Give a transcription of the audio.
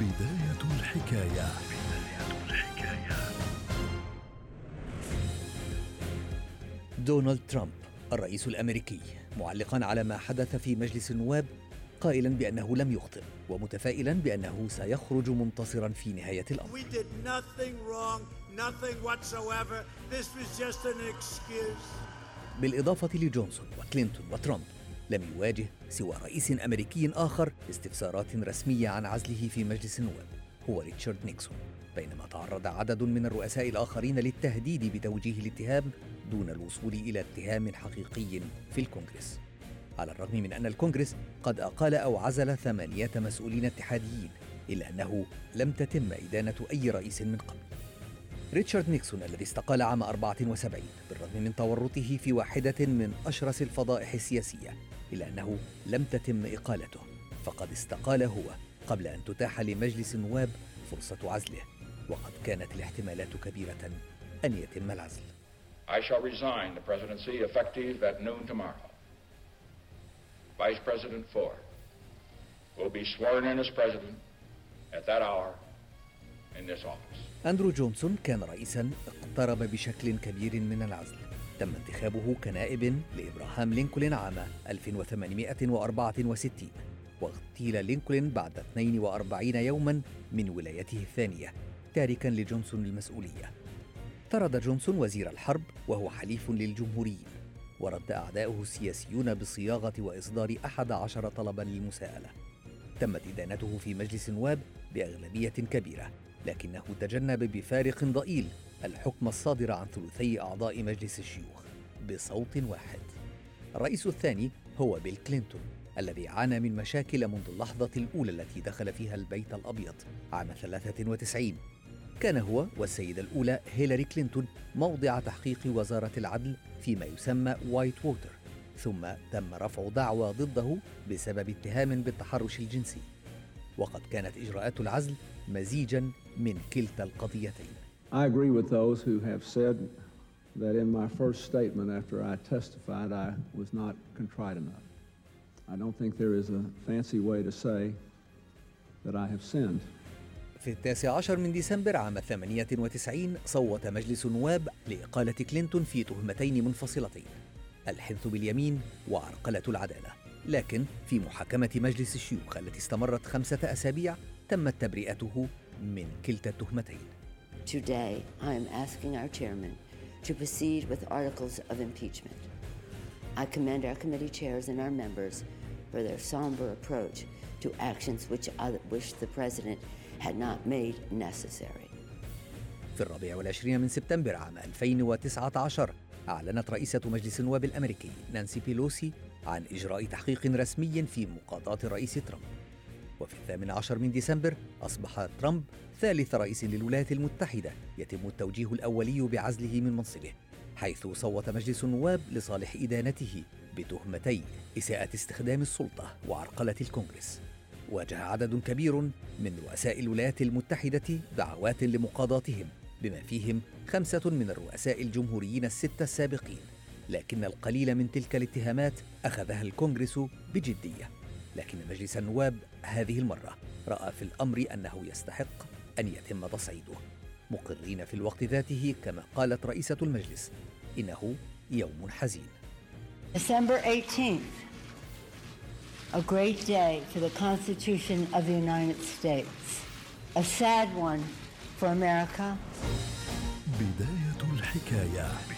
بداية الحكاية بداية الحكاية دونالد ترامب الرئيس الأمريكي معلقا على ما حدث في مجلس النواب قائلا بأنه لم يخطئ ومتفائلا بأنه سيخرج منتصرا في نهاية الأمر We did nothing wrong, nothing whatsoever. This was just an excuse. بالإضافة لجونسون وكلينتون وترامب لم يواجه سوى رئيس أمريكي آخر استفسارات رسمية عن عزله في مجلس النواب هو ريتشارد نيكسون بينما تعرض عدد من الرؤساء الآخرين للتهديد بتوجيه الاتهام دون الوصول إلى اتهام حقيقي في الكونغرس. على الرغم من أن الكونغرس قد أقال أو عزل ثمانية مسؤولين اتحاديين إلا أنه لم تتم إدانة أي رئيس من قبل. ريتشارد نيكسون الذي استقال عام 74 بالرغم من تورطه في واحدة من أشرس الفضائح السياسية إلا أنه لم تتم إقالته فقد استقال هو قبل أن تتاح لمجلس النواب فرصة عزله وقد كانت الاحتمالات كبيرة أن يتم العزل I shall resign the presidency effective at noon tomorrow. Vice President Ford will be sworn in as president at that hour. أندرو جونسون كان رئيسا اقترب بشكل كبير من العزل. تم انتخابه كنائب لإبراهام لينكولن عام 1864 واغتيل لينكولن بعد 42 يوما من ولايته الثانية تاركا لجونسون المسؤولية. طرد جونسون وزير الحرب وهو حليف للجمهوريين ورد أعداؤه السياسيون بصياغة وإصدار أحد عشر طلبا للمساءلة. تمت إدانته في مجلس النواب بأغلبية كبيرة. لكنه تجنب بفارق ضئيل الحكم الصادر عن ثلثي أعضاء مجلس الشيوخ بصوت واحد. الرئيس الثاني هو بيل كلينتون الذي عانى من مشاكل منذ اللحظة الأولى التي دخل فيها البيت الأبيض عام 93 كان هو والسيدة الأولى هيلاري كلينتون موضع تحقيق وزارة العدل فيما يسمى وايت ووتر ثم تم رفع دعوى ضده بسبب اتهام بالتحرش الجنسي. وقد كانت إجراءات العزل مزيجا من كلتا القضيتين I agree with those who have said that in my first statement after I testified, I was not contrite enough. I don't think there is a fancy way to say that I have sinned. في التاسع عشر من ديسمبر عام 98 صوت مجلس النواب لإقالة كلينتون في تهمتين منفصلتين الحنث باليمين وعرقلة العدالة لكن في محاكمة مجلس الشيوخ التي استمرت خمسة أسابيع تمت تبرئته من كلتا التهمتين Today, I am asking our chairman to proceed with articles of impeachment. I commend our committee chairs and our members for their somber approach to actions which I wish the president had not made necessary. في الرابع والعشرين من سبتمبر عام 2019 أعلنت رئيسة مجلس النواب الأمريكي نانسي بيلوسي عن إجراء تحقيق رسمي في مقاطعة الرئيس ترامب. وفي الثامن عشر من ديسمبر أصبح ترامب ثالث رئيس للولايات المتحدة يتم التوجيه الأولي بعزله من منصبه حيث صوت مجلس النواب لصالح إدانته بتهمتي إساءة استخدام السلطة وعرقلة الكونغرس. واجه عدد كبير من رؤساء الولايات المتحدة دعوات لمقاضاتهم بما فيهم خمسة من الرؤساء الجمهوريين الستة السابقين. لكن القليل من تلك الاتهامات أخذها الكونغرس بجدية. لكن مجلس النواب هذه المرة رأى في الأمر أنه يستحق أن يتم تصعيده. مقرين في الوقت ذاته كما قالت رئيسة المجلس إنه يوم حزين. December 18th, a great day for the Constitution of the United States, a sad one for America. بداية الحكاية.